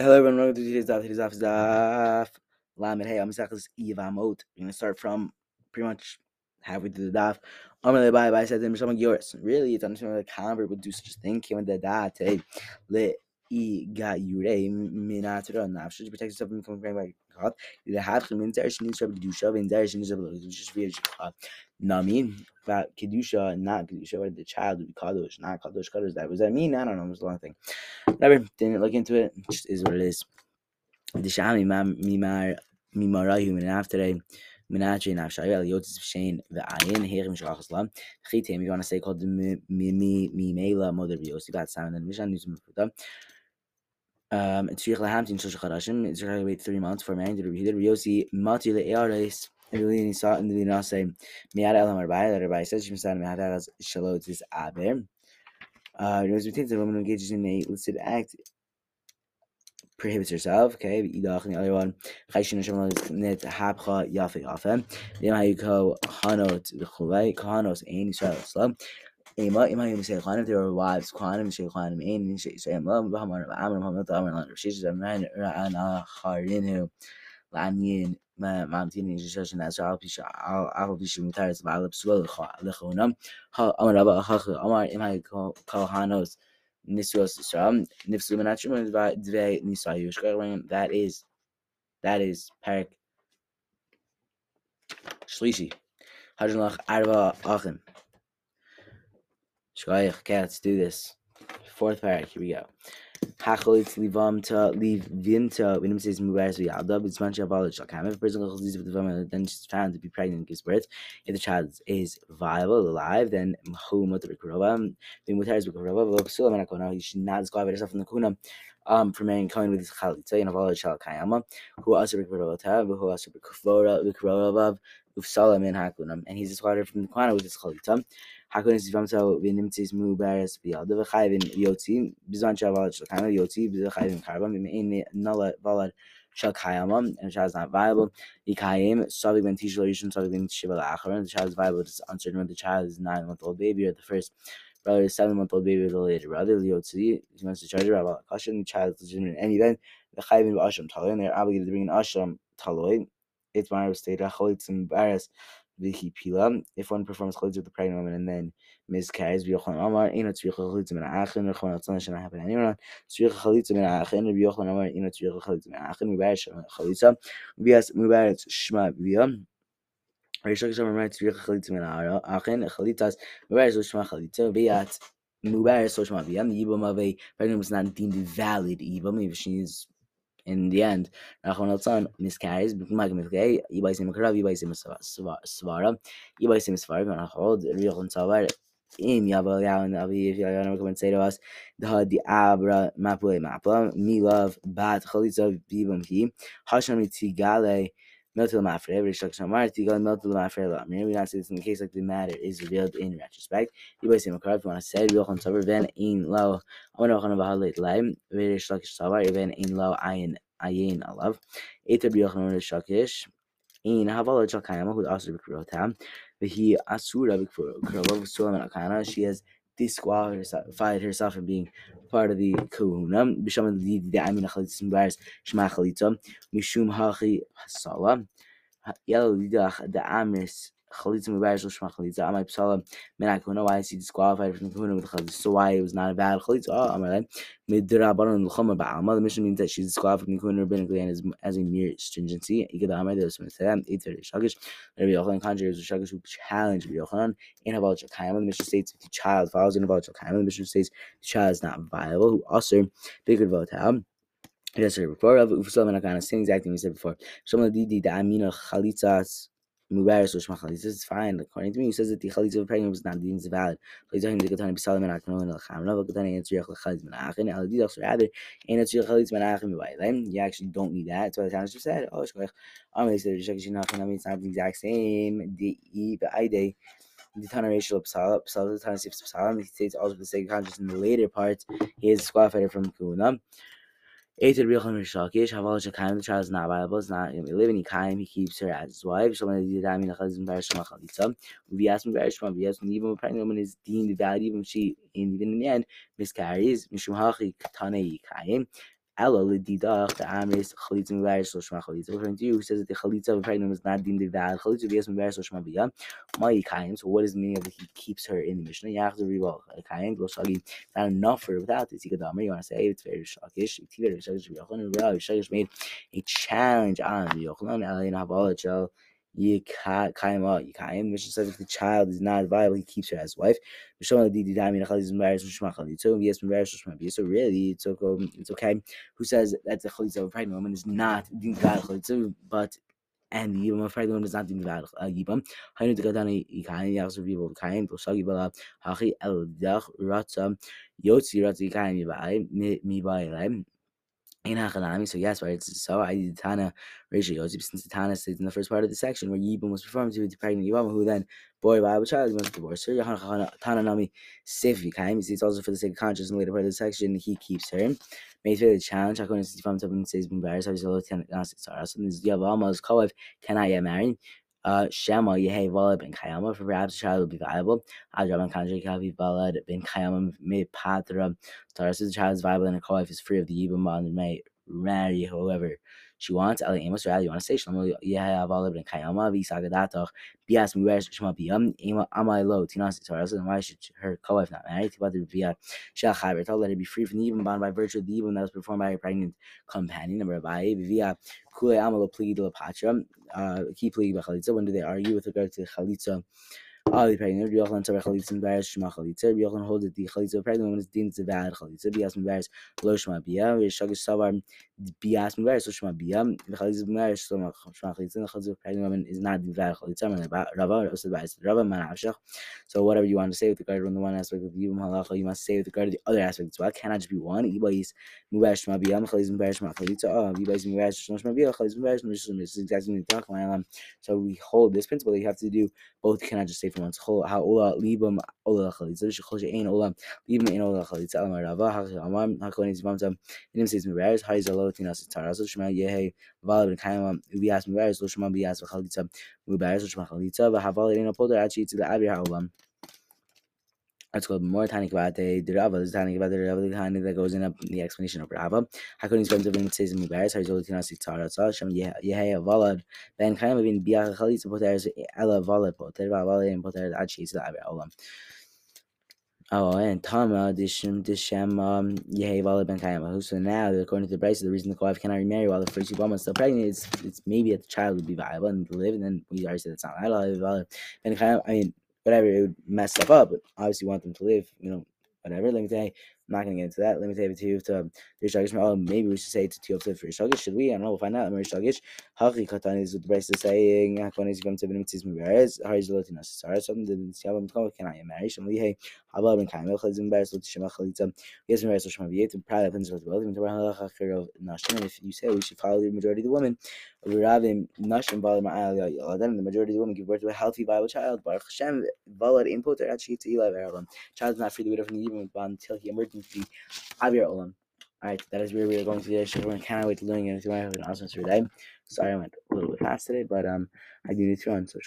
Hello everyone, welcome to today's daf. Today's daf is daf lamed hey. I'm Misachas Ivamot. We're gonna start from pretty much halfway through the daf. I'm gonna buy by said Misham Yoris. Really, it's understanding that a convert would do such a thing. Came with the today. Let e got yure minatra nafsh to protect yourself from coming by to do shove in there she needs to just be a Nami about kedusha, not kedusha. What the child would be kadosh, not kadosh kadosh? That was that mean? I don't know. It was a long thing. Whatever. Didn't look into it. Just is what it is. The shami mimar mimarayu min after Menatri nafshayu el yotzis v'shein v'ayin herim shalachas lam. Chitim, you want to say called mi mi mi mela mother v'yosi bat simon and mishan nuzim v'futa. Um, tzrich lahamtin shlosh chadashim. It's going to wait three months for marrying to the Yehuda. V'yosi mati le'eares. Really saw in the say, Miad Elam Arbai, that Arbai says, Shimsan Miad Elas Shalot is Aber. Uh, knows between the woman who engages in a illicit act prohibits herself. Okay, Idach and the other one, Chayshin Hashem Net Habcha Yafe Yafe. Then go Hanot Chulei, Kahanos Ain Israel Islam. إمائهم شيخان there were wives كوانم شيخانم إن شيخان لهم بهم عمر محمد طعم الأمر شيش زمان عن آخرينه لعنين ما ما عمتين إنجاز الناس عرب بيش عرب بيش متعرض بعض بسوا لخو لخونم ها أمر أبا أخ أمر إمائي كوهانوس نسوس سرام نفس المناتشم دفاع نسايوش كرمان that is that is Parak Shlishi Hajnalach Arba Achim Shkoyach, okay, let's do this. Fourth parak, here we go. Hacholitz livam to leave vimta. When it says mubaris v'yaldab, it's mancha avalid shalkam. If a person goes with the then she's found to be pregnant and gives birth. If the child is viable, alive, then hu mutar b'kurova. Then mutar is b'kurova. V'lo p'sula menakona. You should not disqualify yourself from the kuna. Um, for marrying Cohen with chalitza and avalot shall kayama. Who also b'karova who also b'karova ufsala min hakunam. And he's disqualified from the kuna with his chalitza. Hakon Sivamsa Vinimtis Mubaris Bialda Vachayvin Yotzi, Bizan Chaval Shakana Yotzi, Bizachayvin Karbam, in Nala Valad Shakayama, and the child is not viable. Ikayim, Savik Ben Tishla Shiva Acharon, the child is viable, it's uncertain whether the child is nine month old baby or the first brother is seven month old baby or the later brother. Liotzi, he wants to charge about caution, the child is legitimate in any event. The Chayvin Ashram Taloy, and they're obligated to bring an Ashram Taloy. It's my state, Acholitz embarrassed pila. If one performs chalitza with the pregnant woman and then miscarries, b'yochlan amar ino tzricha chalitza min ha'achin rechon should not happen anyone. Tzricha chalitza min ha'achin b'yochlan amar ino tzricha chalitza min ha'achin mubarak chalitza v'yas mubarak shma b'yam. Rish Lakish was not deemed valid if she is in the end, Rachman Altzan miscarries, Meltil Mafre, every instruction of Marty, Gal Meltil Mafre Lamir. We not say this in the case like the matter is revealed in retrospect. You by Sim Karab, you want to say, Van in Low, I want to know about late lime, very Shlakish Sabar, even in Low Ayin Ayin Alav, Eta Biochon Shakish, in Havala Chakayama, who also Bikrotam, but he Asura Bikrova, Sulam Akana, she has disqualified herself from being part of the kahuna. B'shaman the amina chalitza mbaris shema mishum hachi hasala. Yellow the amris chalitza mubarak shema chalitza. Amai psala min kahuna. Why is he disqualified from kahuna with chalitza? So why it was not a bad chalitza? Oh, Amalei midra baron l'chama ba'alma. The mission means that she's disqualified from kahuna rabbinically and as, as a mere stringency. Ikeda amai the Osman eight thirty shakish. Rabbi Yochanan conjures shakish who challenge Rabbi Yochanan in about Chakayim. The mission states if the child follows in about Chakayim, the mission states the child is not viable. Who also bigger vote Yes, sir. Before of Ufusalam Akana, same exact thing we said before. Some of the the Amina Chalitzas Mubarak or Shmachalitza This is fine. According to me, he says that the Chalitza of a pregnant was not deemed valid. Chalitza the Katana Bisalam and Akano and Alchamna, but Katana answer Yach Chalitz Menachin, Al Didach, so rather, and it's Chalitz Menachin Then You actually don't need that. That's what the Tana just said. Oh, Shkoich. Um, they said, Shekishin Nachin, I mean, it's not the exact same. The E, the I day. The Tana racial Psala, Psala, the Tana Sif Psala, he states also for the sake of conscience in the later parts, he is disqualified from Kuna. Eighth real Shakish, Haval Shakaim, the child is not viable, it's not going to be living. Kaim, he keeps her as his wife. Someone did that, I mean, Chazim Barishma Chalitza. We ask him even a pregnant woman is deemed valid, even she, even in the end, miscarries. Mishum Hachi Katane Kaim. Ella Lididach, the Amris, Chalitza Mubarak, Shloshma Chalitza. According to you, who says that the Chalitza of a pregnant was not deemed a valid Chalitza, Vias Mubarak, Shloshma Biyah, Mai Kaim. So, what is the meaning of that he keeps her in the Mishnah? Yachzer Rival, Kaim, Gloshagi, not enough for without this. You want to say, it's very Shakish, Tiver, Shakish, and Rav, Shakish made a challenge on Yochanan, Elin Havala, Chel. Yikaim Yikaim. Mishnah says if the child is not viable, he keeps her as wife. So really, it's okay. Um, it's okay. Who says that the chalitza of a pregnant woman is not deemed valid but and the yibam of pregnant woman is not valid uh, yibam. Hainu dekadani yikaim yachzer vivo kaim toshagi bala hachi el dach ratza yotzi ratza yikaim yibai mi bai so yes, right. So I did Tana ratio since the Tana states in the first part of the section where Yibam was performed to the pregnant Yibam, who then boy by a child must divorce her. Tana Nami Sifi Kaim. It's also for the sake of conscience in the later part of the section he keeps her. Made for the challenge. According to Stefan Tobin says Bumbaris, I was a little Sarah. Uh, so this Yavalma's Koev can cannot get married? Shema Yehe ben Kayama, for perhaps a child would be viable. Adraban Kanjay Kavi Valad ben Kayama me Patra. Taras the child is viable and a wife is free of the Yibam and may marry whoever she wants. Ali Amos say Shlomo Yehe Valad ben Kayama, Visagadatoch, Bias Muresh Shema Biam, Amai Lo, Tinas Taras, and why should her co wife not marry? Tibat Via Shal Chaber, let her be free from the Yibam bond by virtue of the Yibam that was performed by her pregnant companion. Number five, Via uh, Kule Amalo Pligi Patra um, uh, key plea b'chalitza. When do they argue with regard to chalitza? Ali chalitza shema chalitza. That the chalitza pregnant woman is deemed bad chalitza. Bias lo shema bia. Rishagish savar bias lo shema bia. Chalitza shema chalitza. The chalitza pregnant woman is not bad chalitza. Man So whatever you want to say with regard to the one aspect of yibum halacha, you must say with regard to the other aspect as well. It cannot just be one. Ibais embarrass shema bia. Chalitza embarrass shema chalitza. Oh, ibais embarrass shema bia. Chalitza shema. This is exactly what we're talking about. So we hold this principle that you have to do both. Cannot just say from one how ola libam ola chalitza shechol she'ein ola libam ein ola chalitza alam rava ha'amam ha'kohen zivamtam inim says mivaris hay zalo tinas tarazo shema yehe val ben kaimam ubias mivaris lo shema bias v'chalitza mivaris lo shema chalitza v'haval ein apoder achi the abir ha'olam Let's more tiny about the Rava. This tiny about the Rava, the tiny that goes in up the explanation of Rava. You spend the says in Mubarak? How is all tina sitara? So Shem Yehe Valad Ben Kaim bin Biach Chalitz Poter Ella Valad Poter Valad and Poter Achi is the Olam. Oh, and Tama Dishim uh, Dishem um, um, um Yehe Valad Ben Kaim. So now, according to the Braisa, the reason the wife cannot remarry while the first woman is still pregnant is it's maybe that the child would be viable and live, and then we already said it's not valid. Ben Kaim. I mean whatever, it would mess stuff up. But obviously, want them to live, you know, whatever. Me say, not going to get into that. Let me tell you to you to Rish Oh, maybe we should say to Tiyov for Rish Should we? I don't know. We'll find out. Rish Lakish. Hachi Katan is the Braisa is saying. Hakon is going to be mitzvah mubaraz. Hariz lotina sara. Something that the Siyabam Tkov can I marry? Shamli hey. Haba ben Kaim. El Chazim Baris lot Shema Chalitza. Yes, mubaraz lo Shema Viyet. Proud of himself well. Even to Rahal Hachir of Nashim. If you say we should follow the majority of the women, Ravim Nashim Valar Ma'al Then the majority of the women give birth to a healthy, viable child. Baruch Hashem Valar Impoter Achi to Eli Child is not free to wait from the even until he emergency Avir Olam. Alright, that is where we are going to today. Everyone cannot wait to learn anything. I have an awesome today. Sorry I went a little bit fast today, but um I do need to run, so